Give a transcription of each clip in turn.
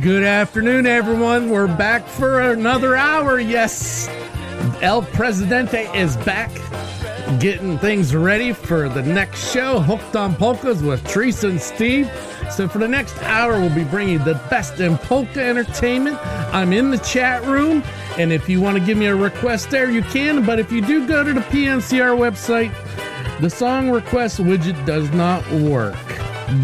Good afternoon, everyone. We're back for another hour. Yes, El Presidente is back getting things ready for the next show, Hooked on Polkas with Teresa and Steve. So, for the next hour, we'll be bringing the best in polka entertainment. I'm in the chat room, and if you want to give me a request there, you can. But if you do go to the PNCR website, the song request widget does not work.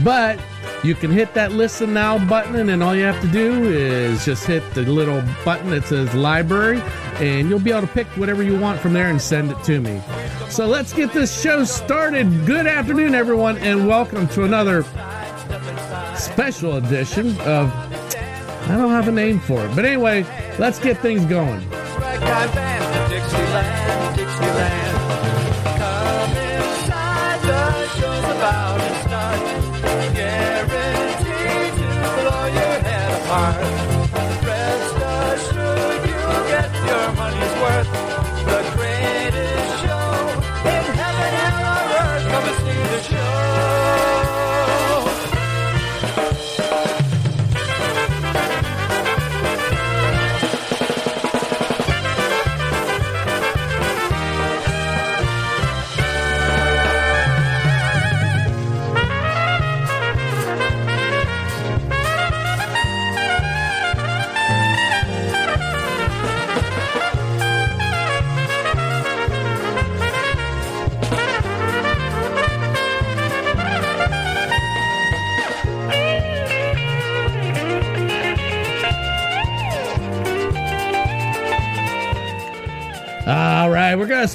But you can hit that listen now button, and all you have to do is just hit the little button that says library, and you'll be able to pick whatever you want from there and send it to me. So let's get this show started. Good afternoon, everyone, and welcome to another special edition of. I don't have a name for it, but anyway, let's get things going. Rest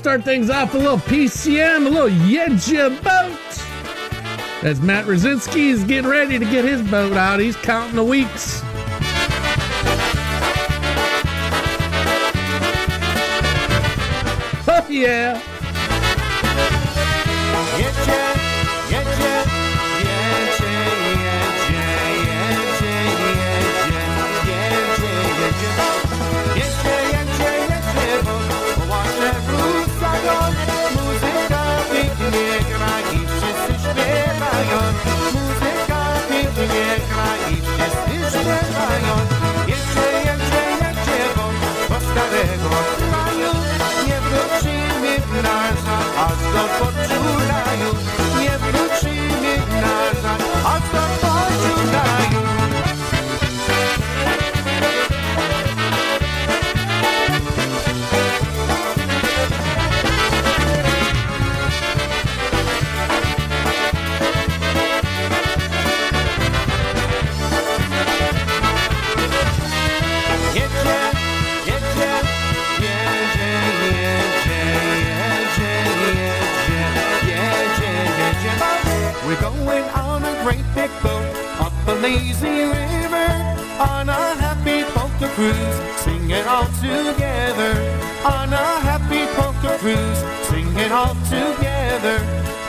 start things off a little PCM, a little Yedja boat. As Matt Rosinski is getting ready to get his boat out, he's counting the weeks. Oh yeah. Nie wrócimy nazad, aż do poczulaju. Nie great big boat up a lazy river on a happy polka cruise. Sing it all together on a happy polka cruise. Sing it all together.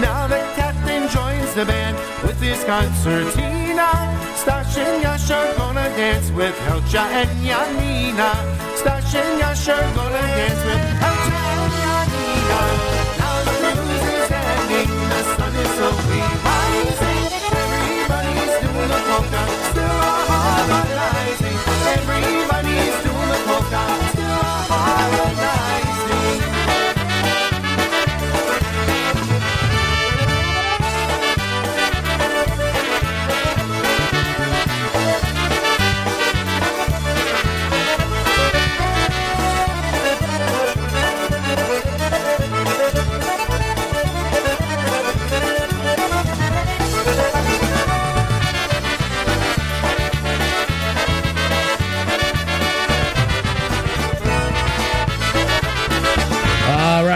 Now the captain joins the band with his concertina. Stash and Yash gonna dance with Helcha and Janina. Stash and Yash gonna dance with doing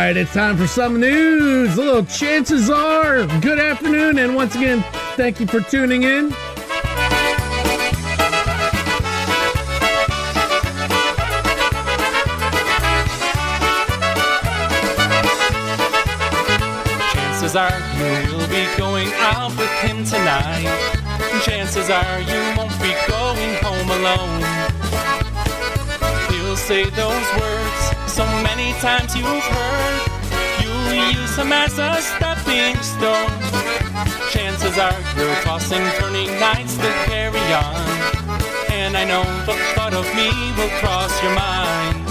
right, it's time for some news. A little chances are. Good afternoon, and once again, thank you for tuning in. Chances are you'll be going out with him tonight. Chances are you won't be going home alone. He'll say those words so many times you've heard. You'll use them as a stepping stone. Chances are you're tossing, turning nights to carry on. And I know the thought of me will cross your mind.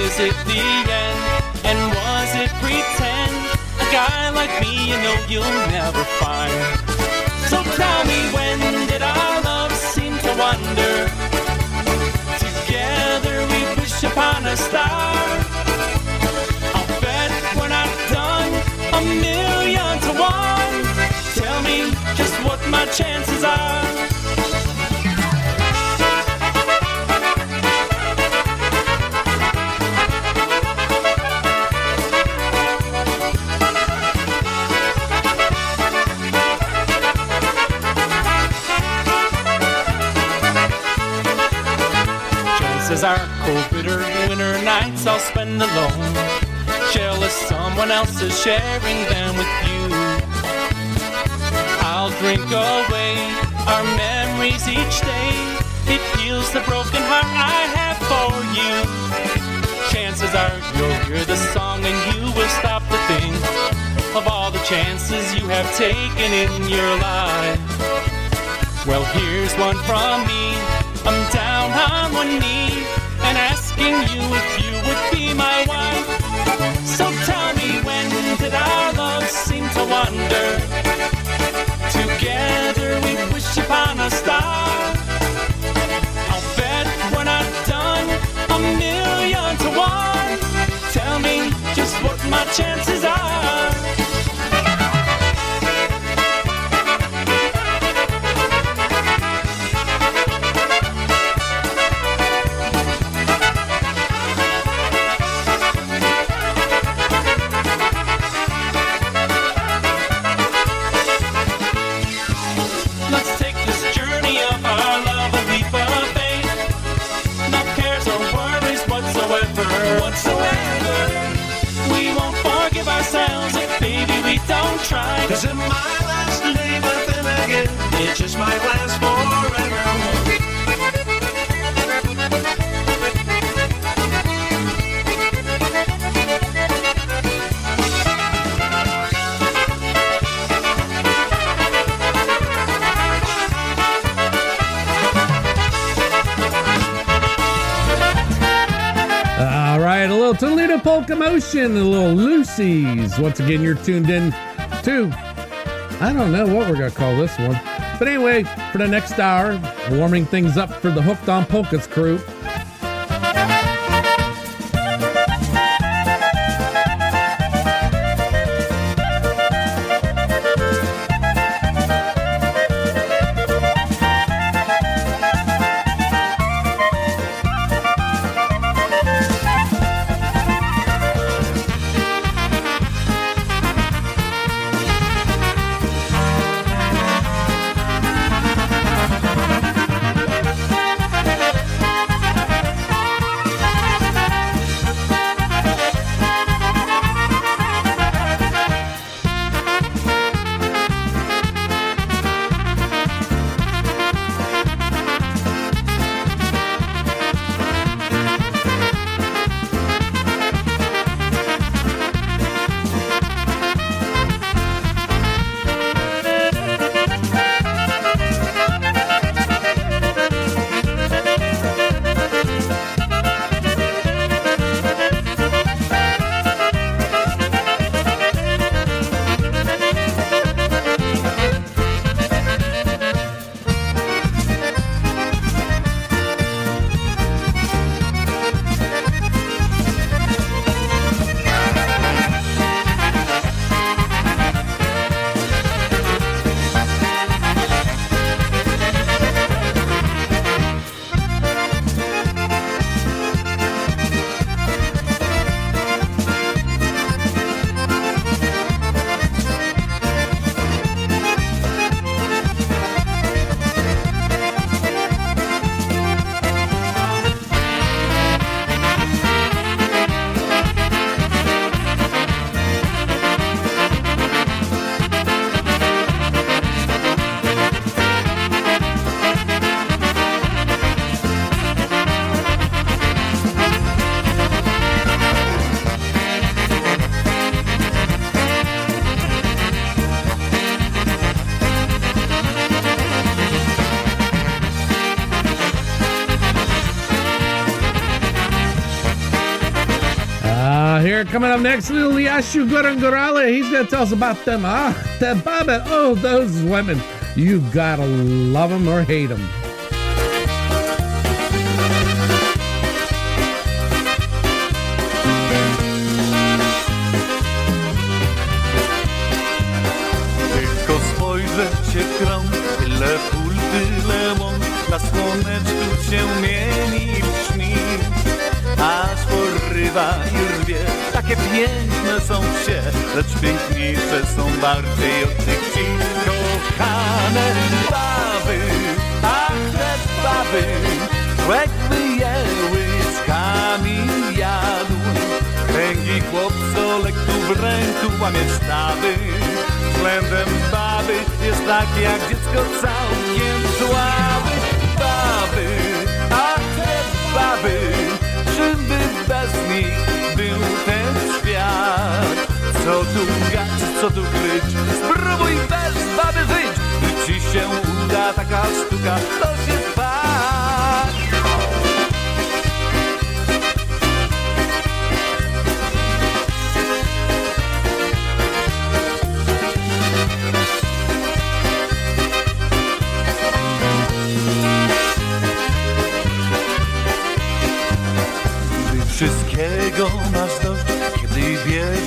Is it the end? And was it pretend? A guy like me, you know you'll never find. So tell me, when did our love seem to wander? Upon a star. I'll bet we're not done a million to one. Tell me just what my chances are. Are winter nights I'll spend alone. Jealous someone else is sharing them with you. I'll drink away our memories each day. It heals the broken heart I have for you. Chances are you'll hear the song and you will stop to think of all the chances you have taken in your life. Well, here's one from me. I'm down on one knee and asking you if you would be my wife. So tell me, when did our love seem to wander? Together we wish upon a star. I'll bet we're not done a million to one. Tell me just what my chances are. Toledo the little Lucy's. Once again, you're tuned in to, I don't know what we're going to call this one. But anyway, for the next hour, warming things up for the Hooked on Polkas crew. Coming up next, little Yashu Gurangurale. He's going to tell us about them. Ah, the Baba. Oh, those women. You gotta love them or hate them. Bardziej od tych wsi. Kochane baby, ach te baby, łekby je łyczkami jadł. Kręgi chłopco lektu w ręku łamie sztaby Względem baby jest taki jak dziecko całkiem słaby Baby, a te baby Czym by bez nich był ten Co tu gać, co tu kryć Spróbuj bez baby żyć Gdy ci się uda taka sztuka? To się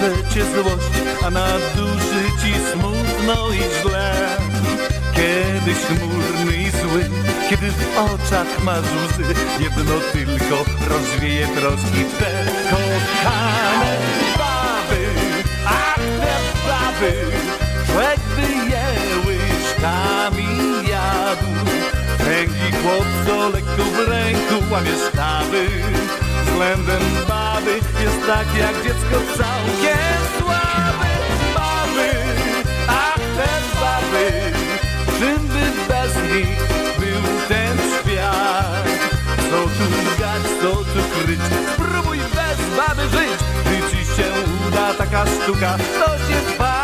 bierze cię złość, a na duszy ci smutno i źle. Kiedyś chmurny i zły, kiedy w oczach masz łzy, jedno tylko rozwieje troski te kochane baby, ach te baby, człowiek by je łyżkami jadł. Kręgi chłopco lekko w ręku łamie sztaby Względem baby jest tak jak dziecko całkiem słaby Baby, ach te baby Czym by bez nich był ten świat? Co tu gać, co tu kryć? Spróbuj bez baby żyć. Gdy ci się uda taka sztuka? To się fakt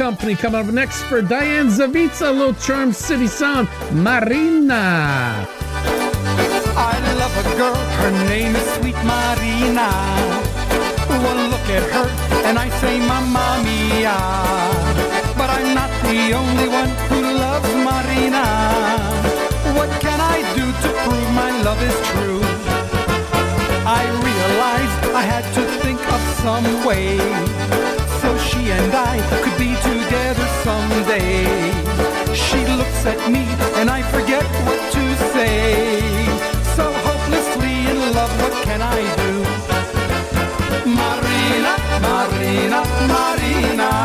company. Coming up next for Diane Zavitsa, little Charm City Sound, Marina. I love a girl, her name is Sweet Marina. One look at her and I say Mamma Mia. But I'm not the only one who loves Marina. What can I do to prove my love is true? I realized I had to think of some way so she and I could be together someday. She looks at me and I forget what to say. So hopelessly in love, what can I do? Marina, Marina, Marina.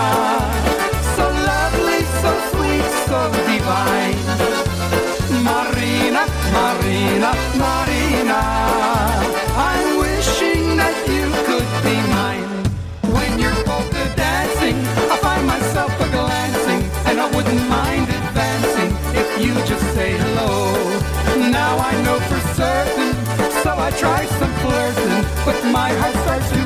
Try some flirting, but my heart starts to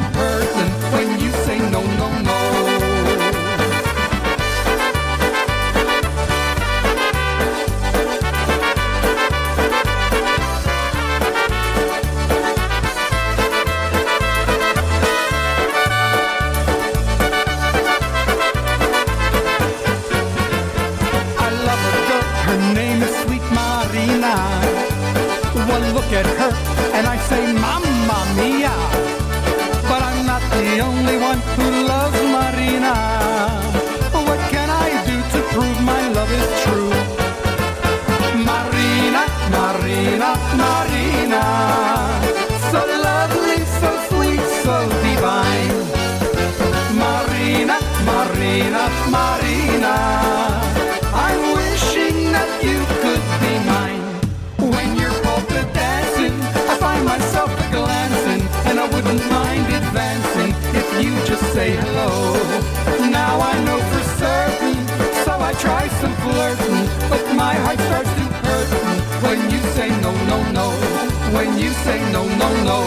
When you say no, no, no.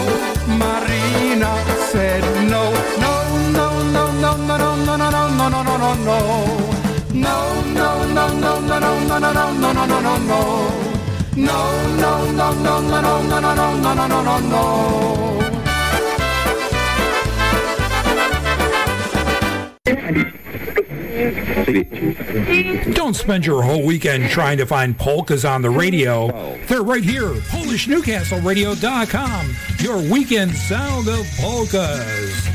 Marina said no, no, no, no, no, no, no, no, no, no, no, no, no, no, no. No, no, no, no, no, no, no, no, no, no, no, no, no, no. No, no, no, no, no, no, no, no, no, no, no, no, no, Don't spend your whole weekend trying to find polkas on the radio. They're right here, PolishNewcastleRadio.com, your weekend sound of polkas.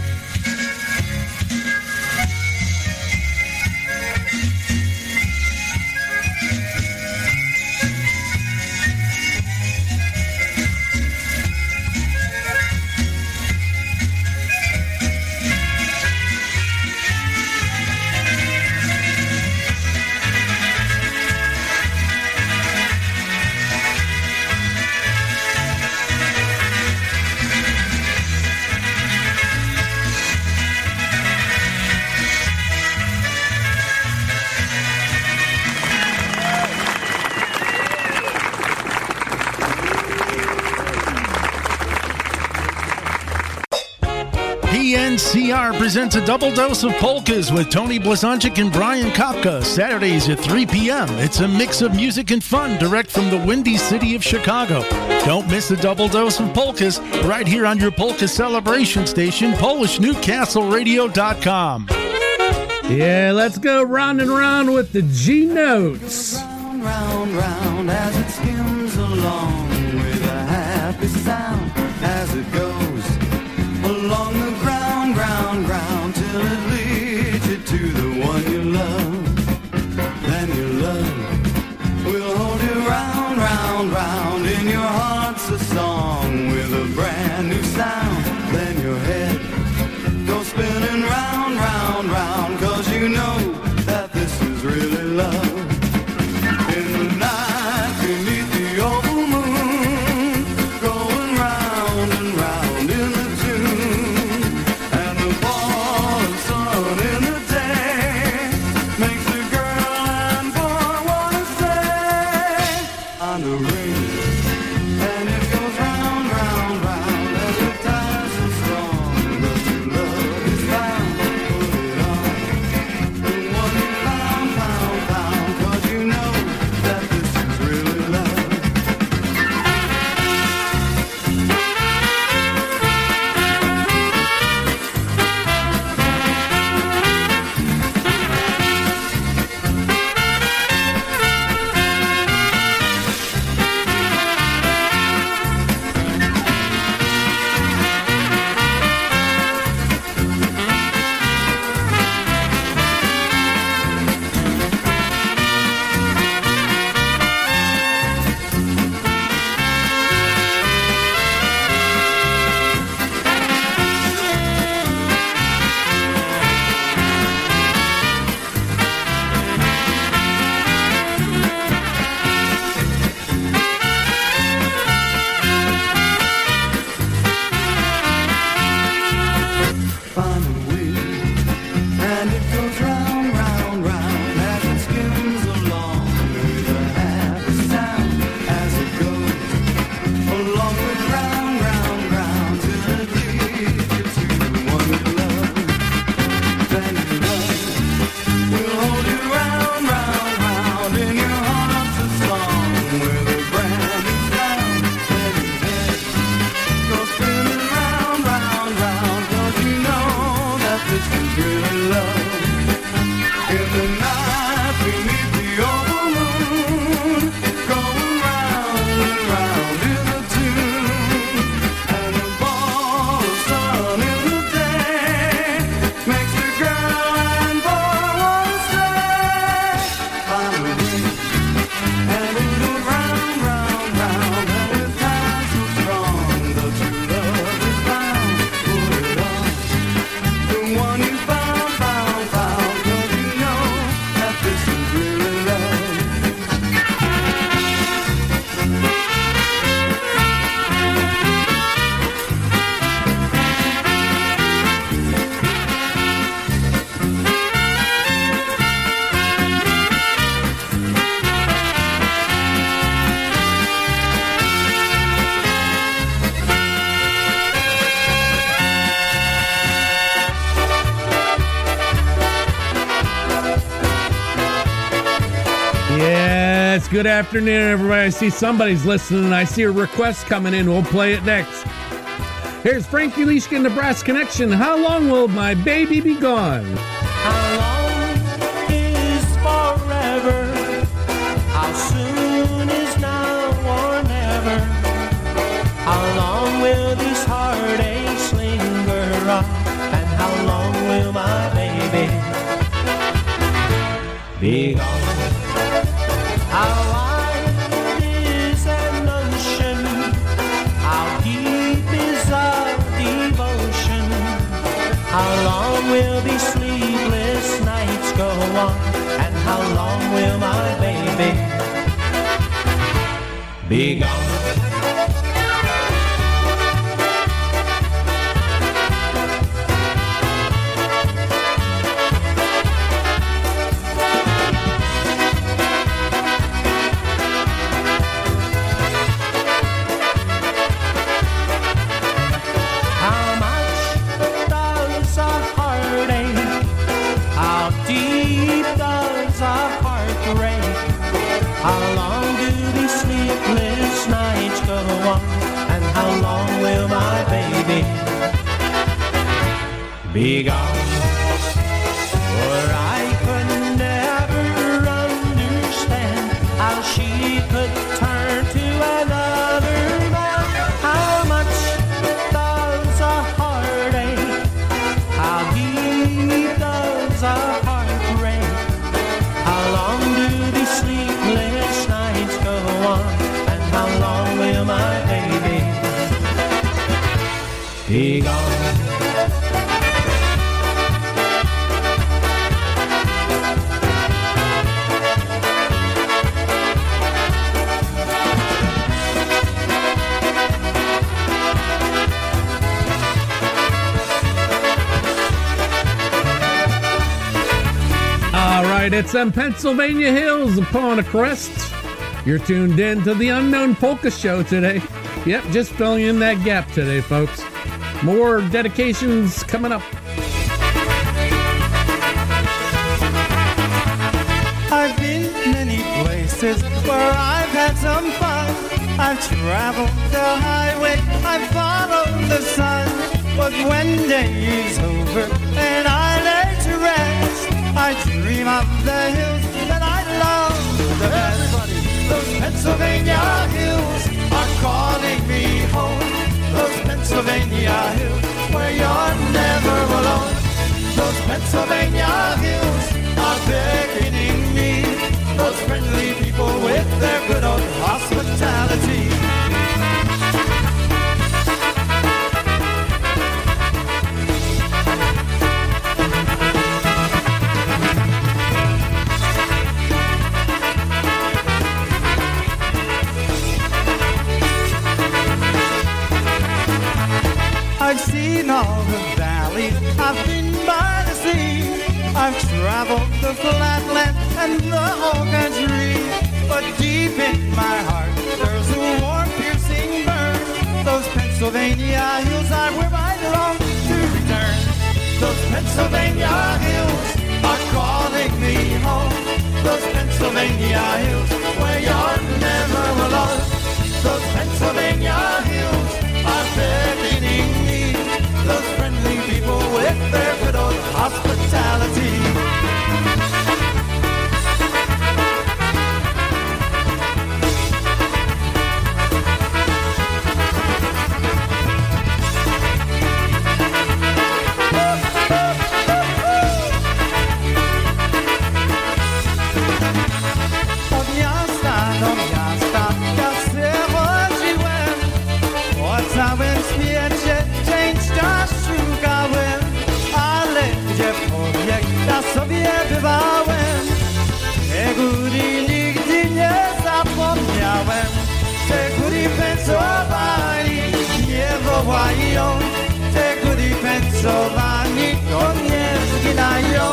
Double dose of polkas with Tony Blazonczyk and Brian Kopka, Saturdays at 3 p.m. It's a mix of music and fun direct from the windy city of Chicago. Don't miss a double dose of polkas right here on your polka celebration station, PolishNewcastleRadio.com. Yeah, let's go round and round with the G notes. Round, round, round as it skims along with a happy sound good afternoon, everybody. I see somebody's listening. I see a request coming in. We'll play it next. Here's Frankie Leishkin, the Brass Connection. How long will my baby be gone? Will these sleepless nights go on? And how long will my baby be gone? Be it's them Pennsylvania Hills upon a crest. You're tuned in to the Unknown Polka Show today. Yep, just filling in that gap today, folks. More dedications coming up. I've been many places where I've had some fun. I've traveled the highway, I've followed the sun. But when day is over and I I dream of the hills that I love the best. Everybody, those Pennsylvania hills are calling me home. Those Pennsylvania hills where you're never alone. Those Pennsylvania hills are beckoning me. Those friendly people with their good old hospitality. Flatland and the whole country. But deep in my heart, there's a warm, piercing burn. Those Pennsylvania hills are where I long to return. Those Pennsylvania hills are calling me home. Those Pennsylvania hills where you're never alone. Those Pennsylvania hills zmęczowani, to nie zginają.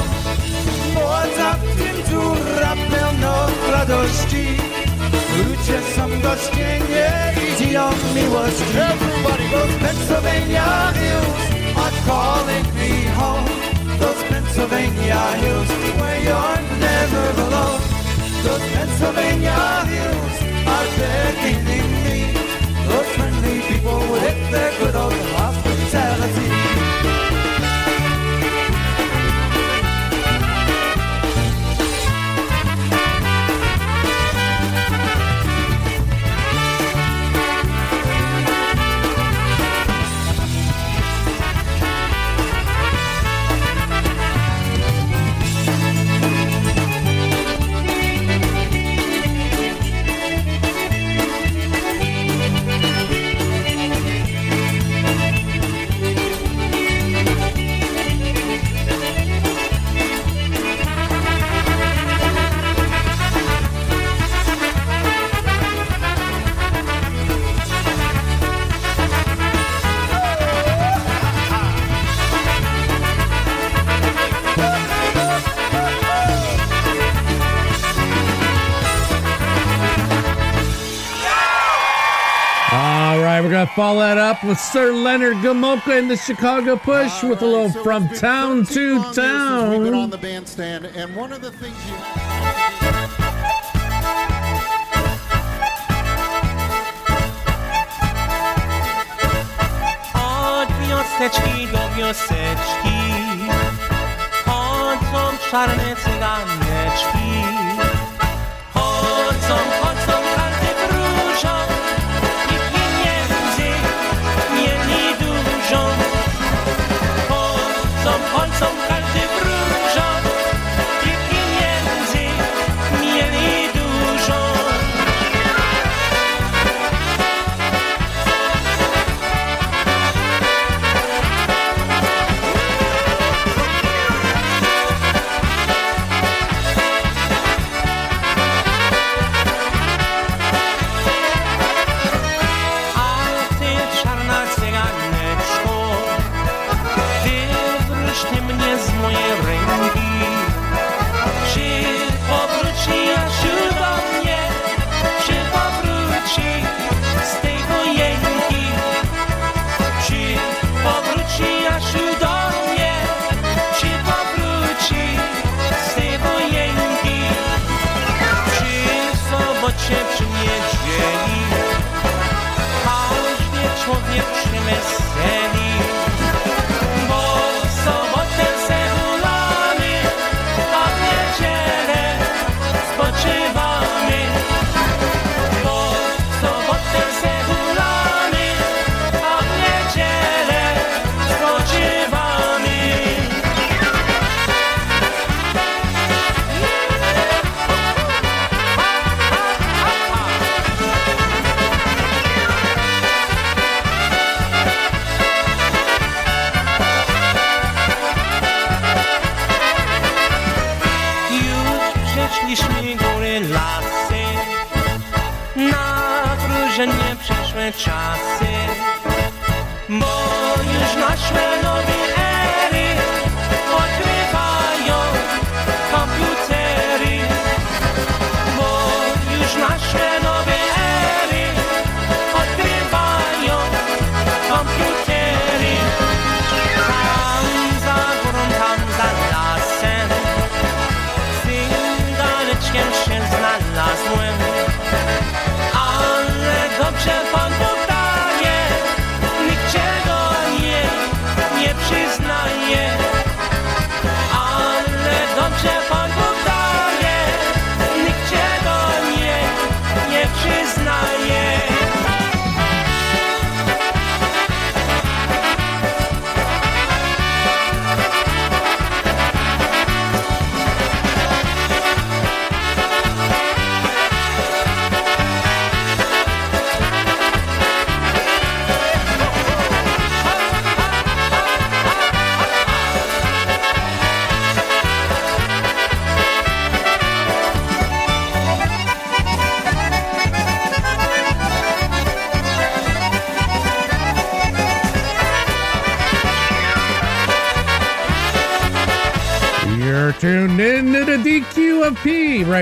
Młodza w tym dziura pełno radości. Ludzie są goście, nie widzą miłości. Everybody goes Pennsylvania Hills are calling me home. Those Pennsylvania Hills where you're never alone. Those Pennsylvania Hills are beckoning me. Those friendly people with their good old hospitality. Follow that up with Sir Leonard Gomulka in the Chicago Push All with a little so from town to town. We've been on the bandstand, and one of the things you. Do wioseczki, czarne.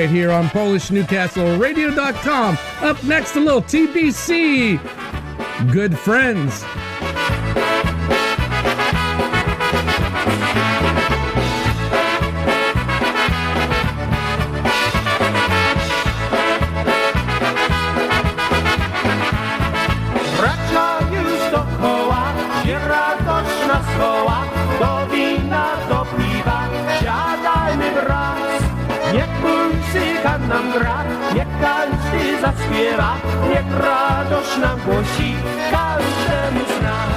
right here on PolishNewcastleRadio.com. Up next, a little TBC. Good friends. Zaśpiewa, niech radość nam głosi każdemu z nas.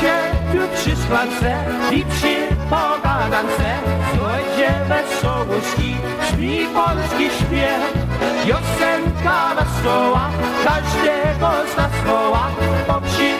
Się tu przy i przy polski śpiew. Piosenka na stołach, każdego z nas woła Bo przy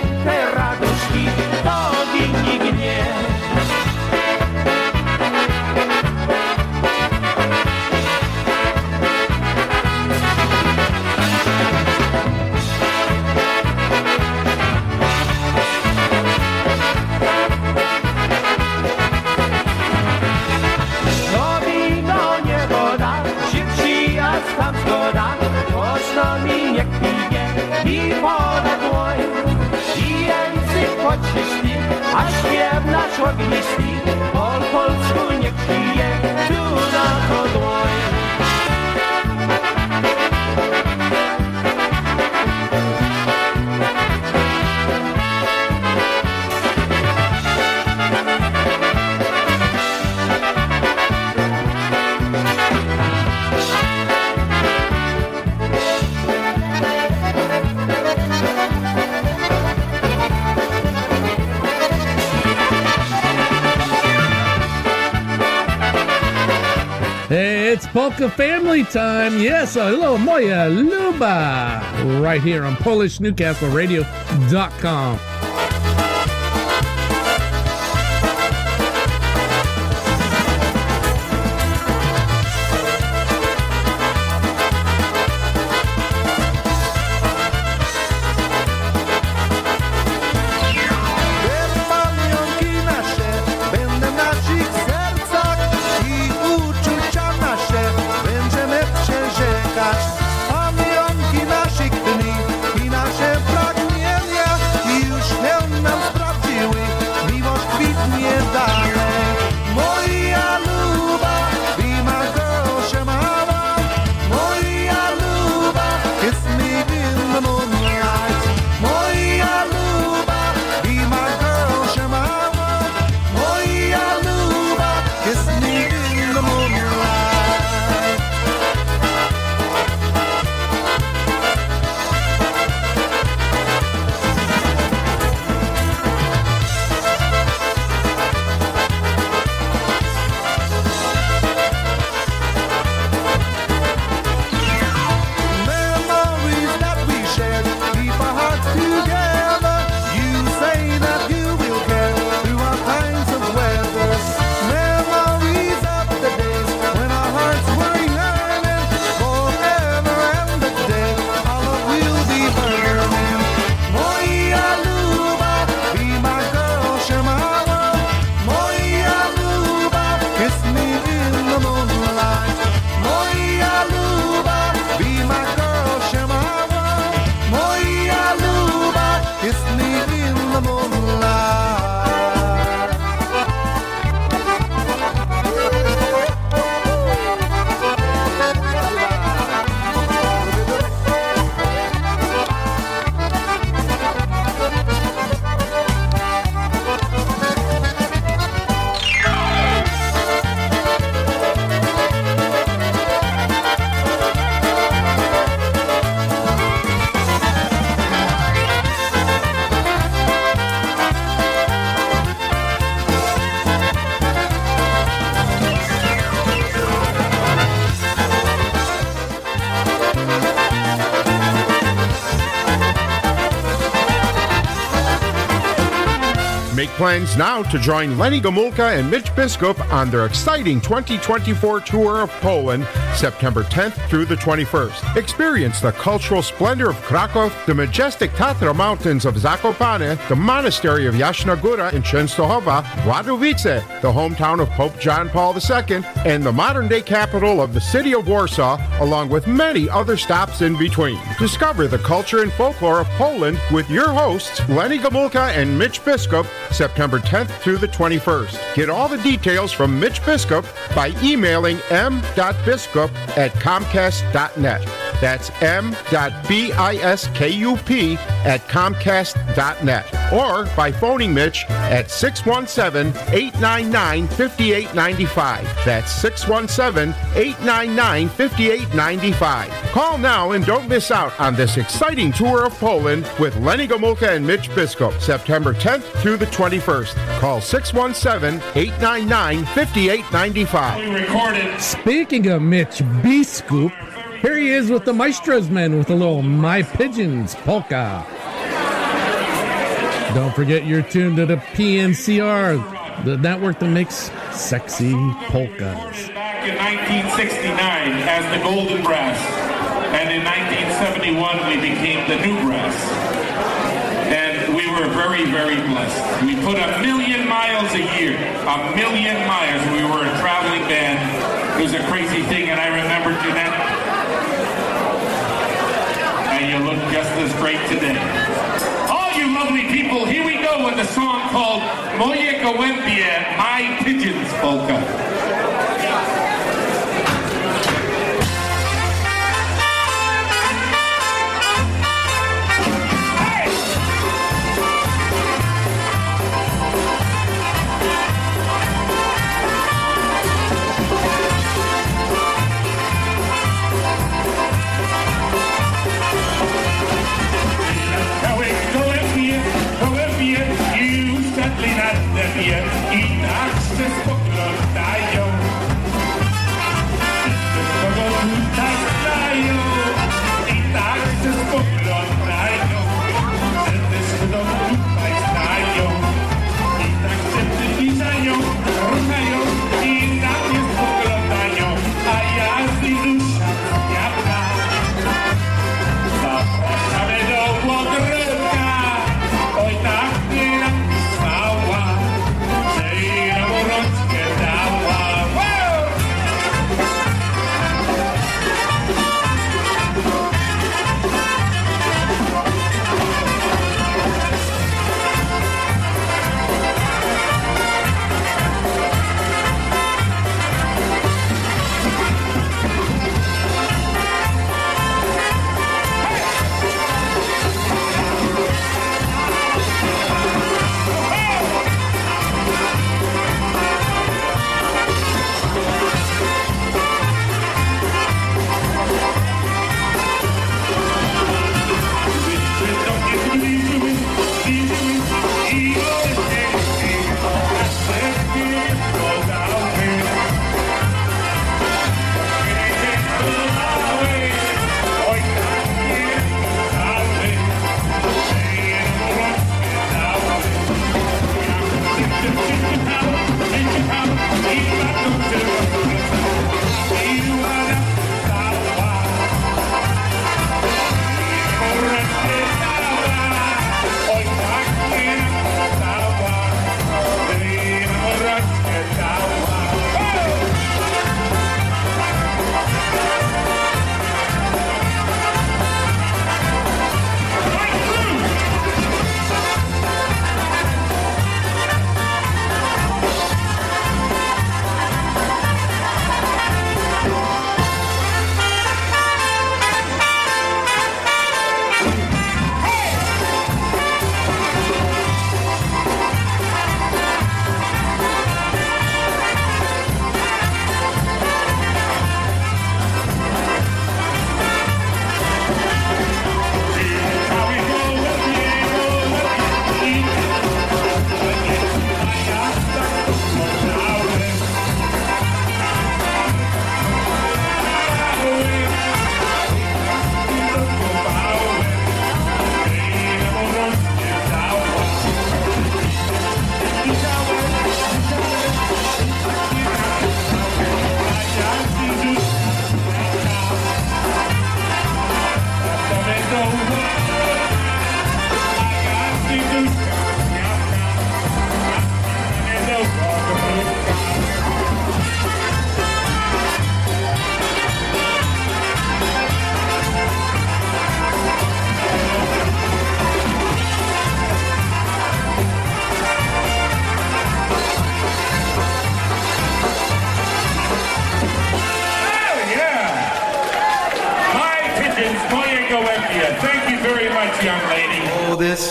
a śpiew nasz ognisty, po Polka family time. Yes, hello, moja luba. Right here on PolishNewcastleRadio.com. plans now to join Lenny Gomulka and Mitch Biskup on their exciting 2024 tour of Poland, September 10th through the 21st. Experience the cultural splendor of Krakow, the majestic Tatra Mountains of Zakopane, the monastery of Jasna Góra in Częstochowa, Wadowice, the hometown of Pope John Paul II, and the modern-day capital of the city of Warsaw, along with many other stops in between. Discover the culture and folklore of Poland with your hosts, Lenny Gomulka and Mitch Biskup, September 10th through the 21st. Get all the details from Mitch Biskup by emailing m.biskup at comcast.net. That's m.biskup at comcast.net. Or by phoning Mitch at 617-899-5895. That's 617-899-5895. Call now and don't miss out on this exciting tour of Poland with Lenny Gomulka and Mitch Biskup, September 10th through the 21st. Call 617-899-5895. Speaking of Mitch Biskup, here he is with the Maestro's Men with a little My Pigeons polka. Don't forget you're tuned to the PNCR, the network that makes sexy polkas. Back in 1969 as the Golden Brass, and in 1971 we became the New Brass. And we were very, very blessed. We put a million miles a year, a million miles. We were a traveling band. It was a crazy thing, and I remember Jeanette. And you as great today. All you lovely people, here we go with a song called Moje Gołębie, My Pigeons Polka. jest i tak, że spokojnie.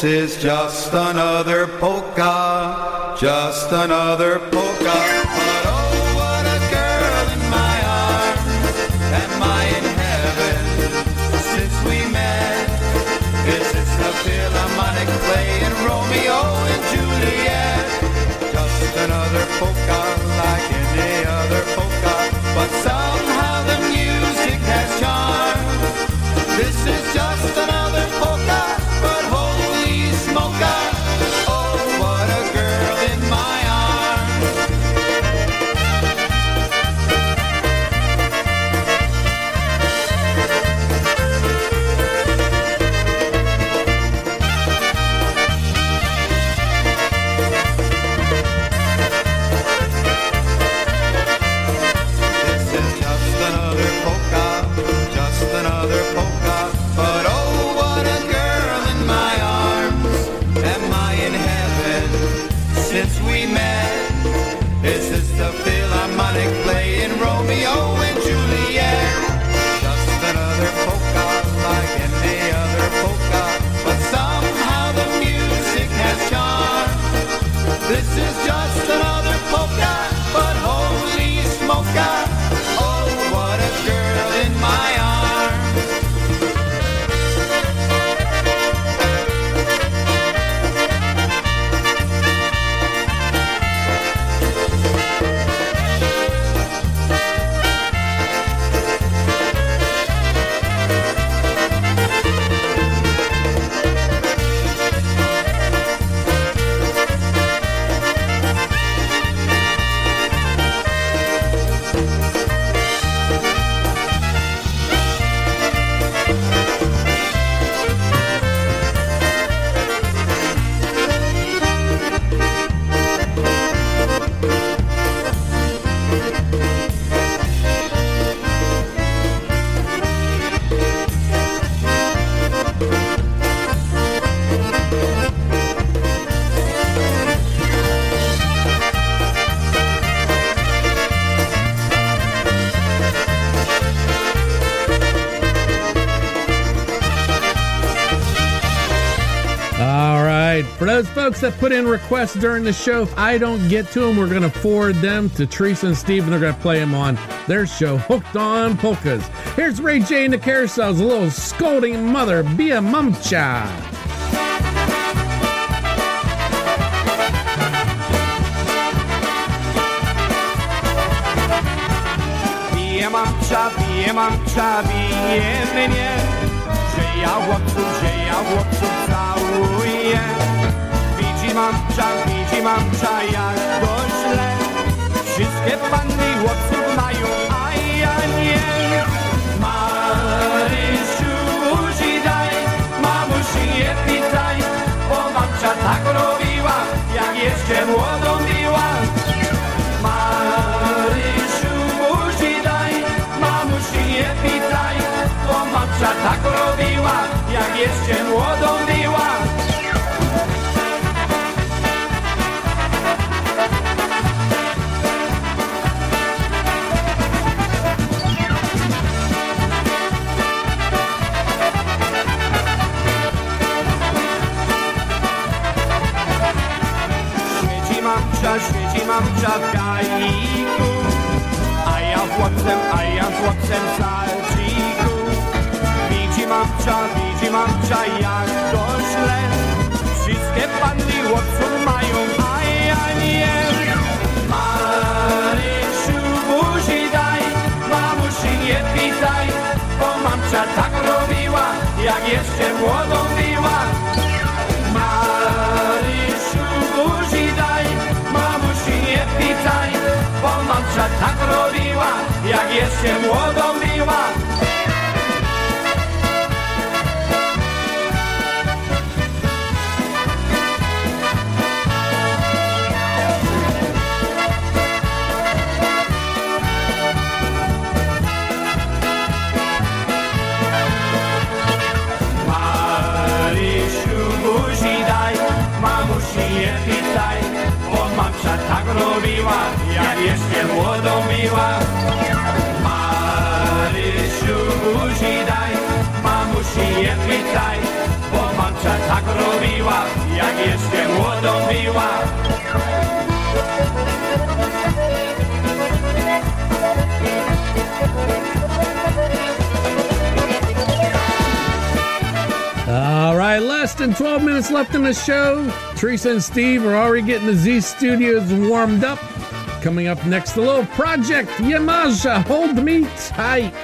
Is just another For those folks that put in requests during the show, if I don't get to them, we're going to forward them to Teresa and Steve, and they're going to play them on their show, Hooked on Polkas. Here's Ray J and the Carousels, a little scolding mother, be a mumcha. Bije mamcia, bije mamcia, bije mnie Że ja chłopców, że ja chłopców całuję Mamcia, widzi mamcia, jak to źle. Wszystkie panny chłopców mają, a ja nie. Marysiu, buzi daj, mamusi nie pytaj Bo mamcia tak robiła, jak jeszcze młodą była Marysiu, buzi daj, mamusi nie pytaj, bo mamcia tak robiła, jak jeszcze młodą była. Świeci w A ja chłopcem, a ja chłopcem salciku. Widzi mamcia, widzi mamcia jak to źle. Wszystkie panny chłopców mają, a ja nie. Marysiu, buzi daj, mamusi nie pytaj Bo mamcia tak robiła, jak jeszcze młodą mamcia tak robiła, jak jeszcze młodą była. robiła, jak jeszcze młodą była. Marysiu, buzi daj, mamusi je pytaj, bo mamcia tak robiła, jak jeszcze młodą była. Thank you. All right, less than 12 minutes left in the show. Teresa and Steve are already getting the Z Studios warmed up. Coming up next, the little project Yamaja, hold me tight.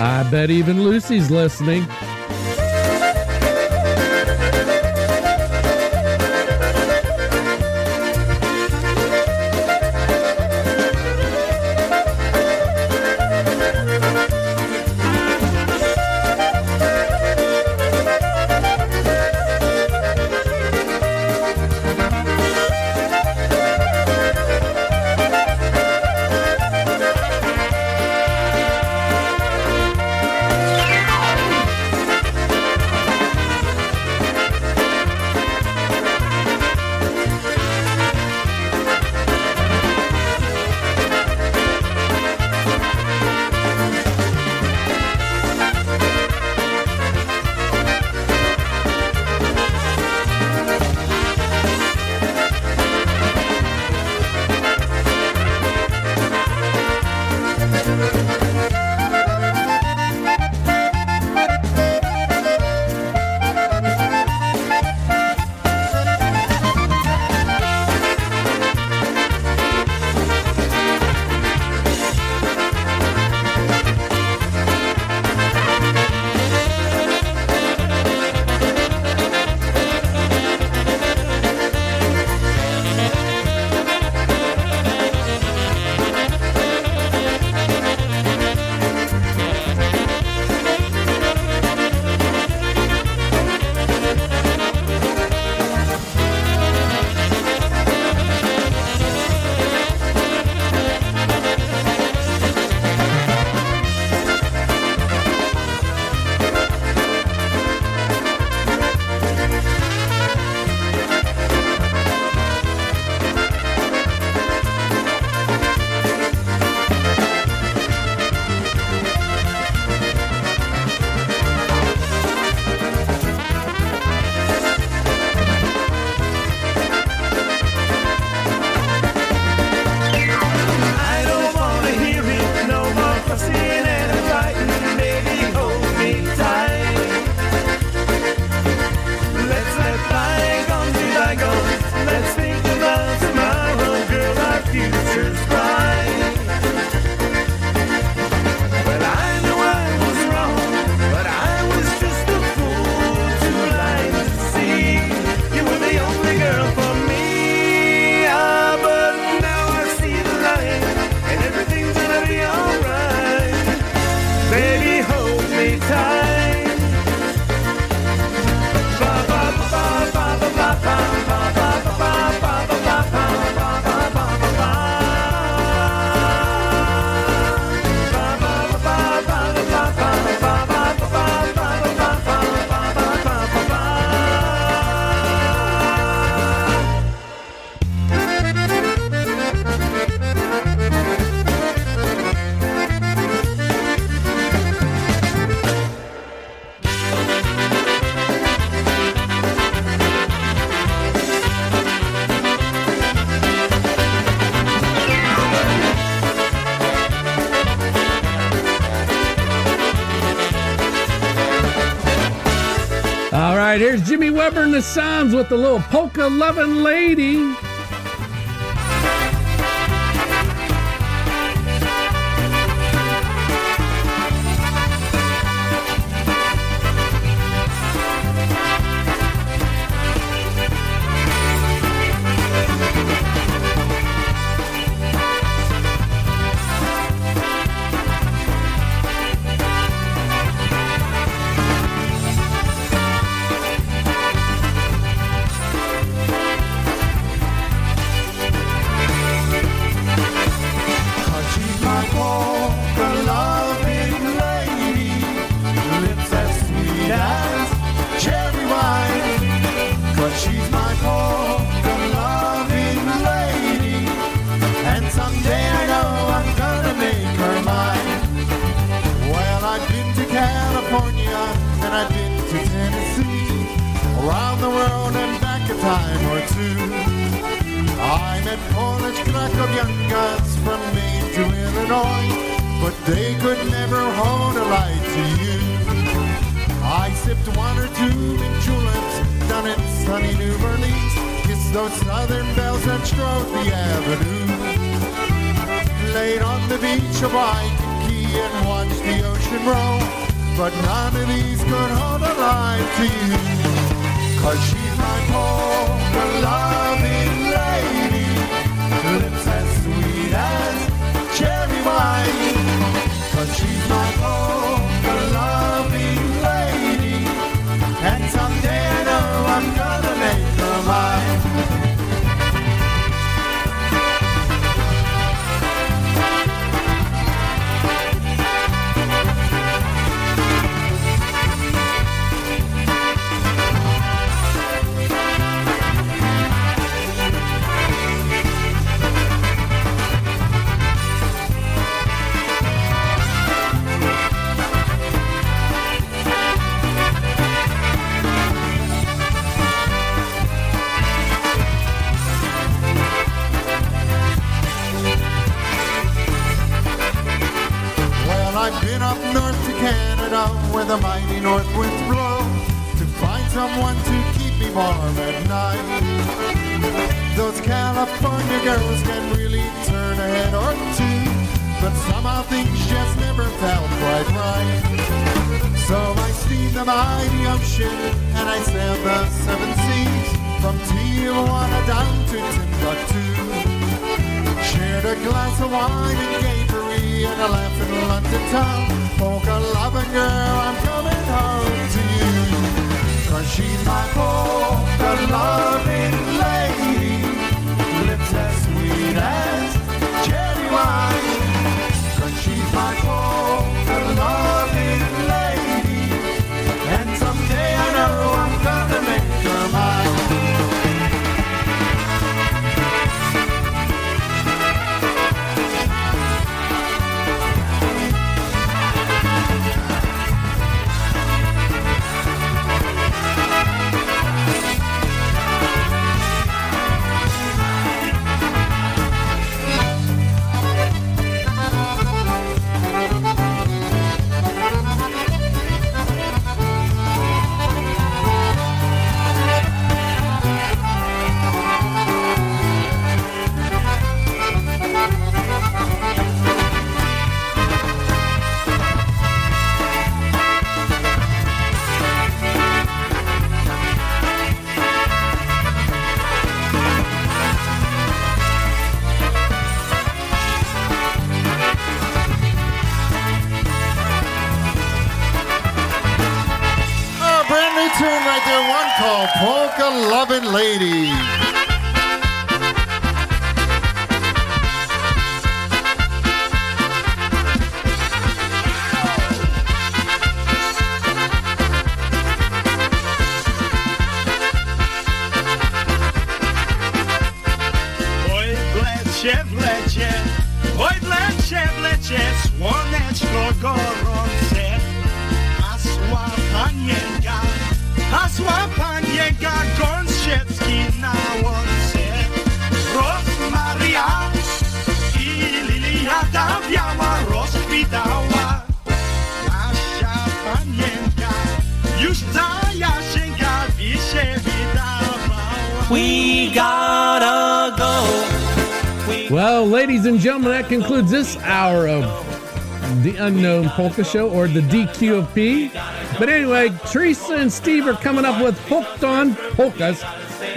I bet even Lucy's listening. the Psalms with the little polka loving lady. Met Polish Krakowiankas from Maine to Illinois, but they could never hold a light to you. I sipped one or two in tulips down in sunny New Orleans, kissed those southern belles and strode the avenue. Laid on the beach of Waikiki and watched the ocean roll, but none of these could hold a light to you. Cause she's my polka cherry to Canada where the mighty north winds blow to find someone to keep me warm at night. Those California girls can really turn a head or two, but somehow things just never felt quite right. So I steamed the mighty ocean and I sailed the seven seas from Tijuana down to Timbuktu. Shared a glass of wine in Gay Paree and a laugh in London town. Polka loving girl, I'm coming home to you. Cause she's my polka loving lady. Lips as sweet as cherry wine. There, one called Polka Lovin' Lady. Ladies and gentlemen, that concludes this hour of the Unknown Polka Show or the DQP. But anyway, Teresa and Steve are coming up with Hooked on Polkas,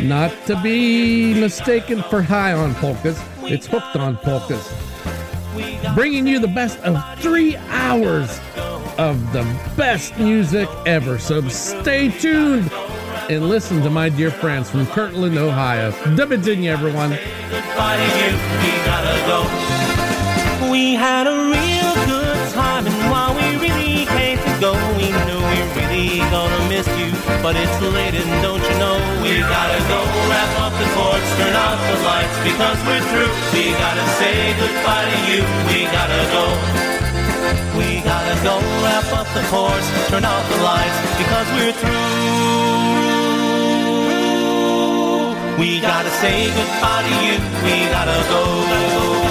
not to be mistaken for High on Polkas. It's Hooked on Polkas. Bringing you the best of three hours of the best music ever. So stay tuned and listen to my dear friends from Kirtland, Ohio. Do widzenia, everyone. We had a real good time, and while we really hate to go, we knew we really gonna miss you. But it's late, and don't you know we gotta go wrap up the torch turn out the lights because we're through. We gotta say goodbye to you. We gotta go. We gotta go wrap up the course, turn out the lights because we're through. We gotta say goodbye to you. We gotta go.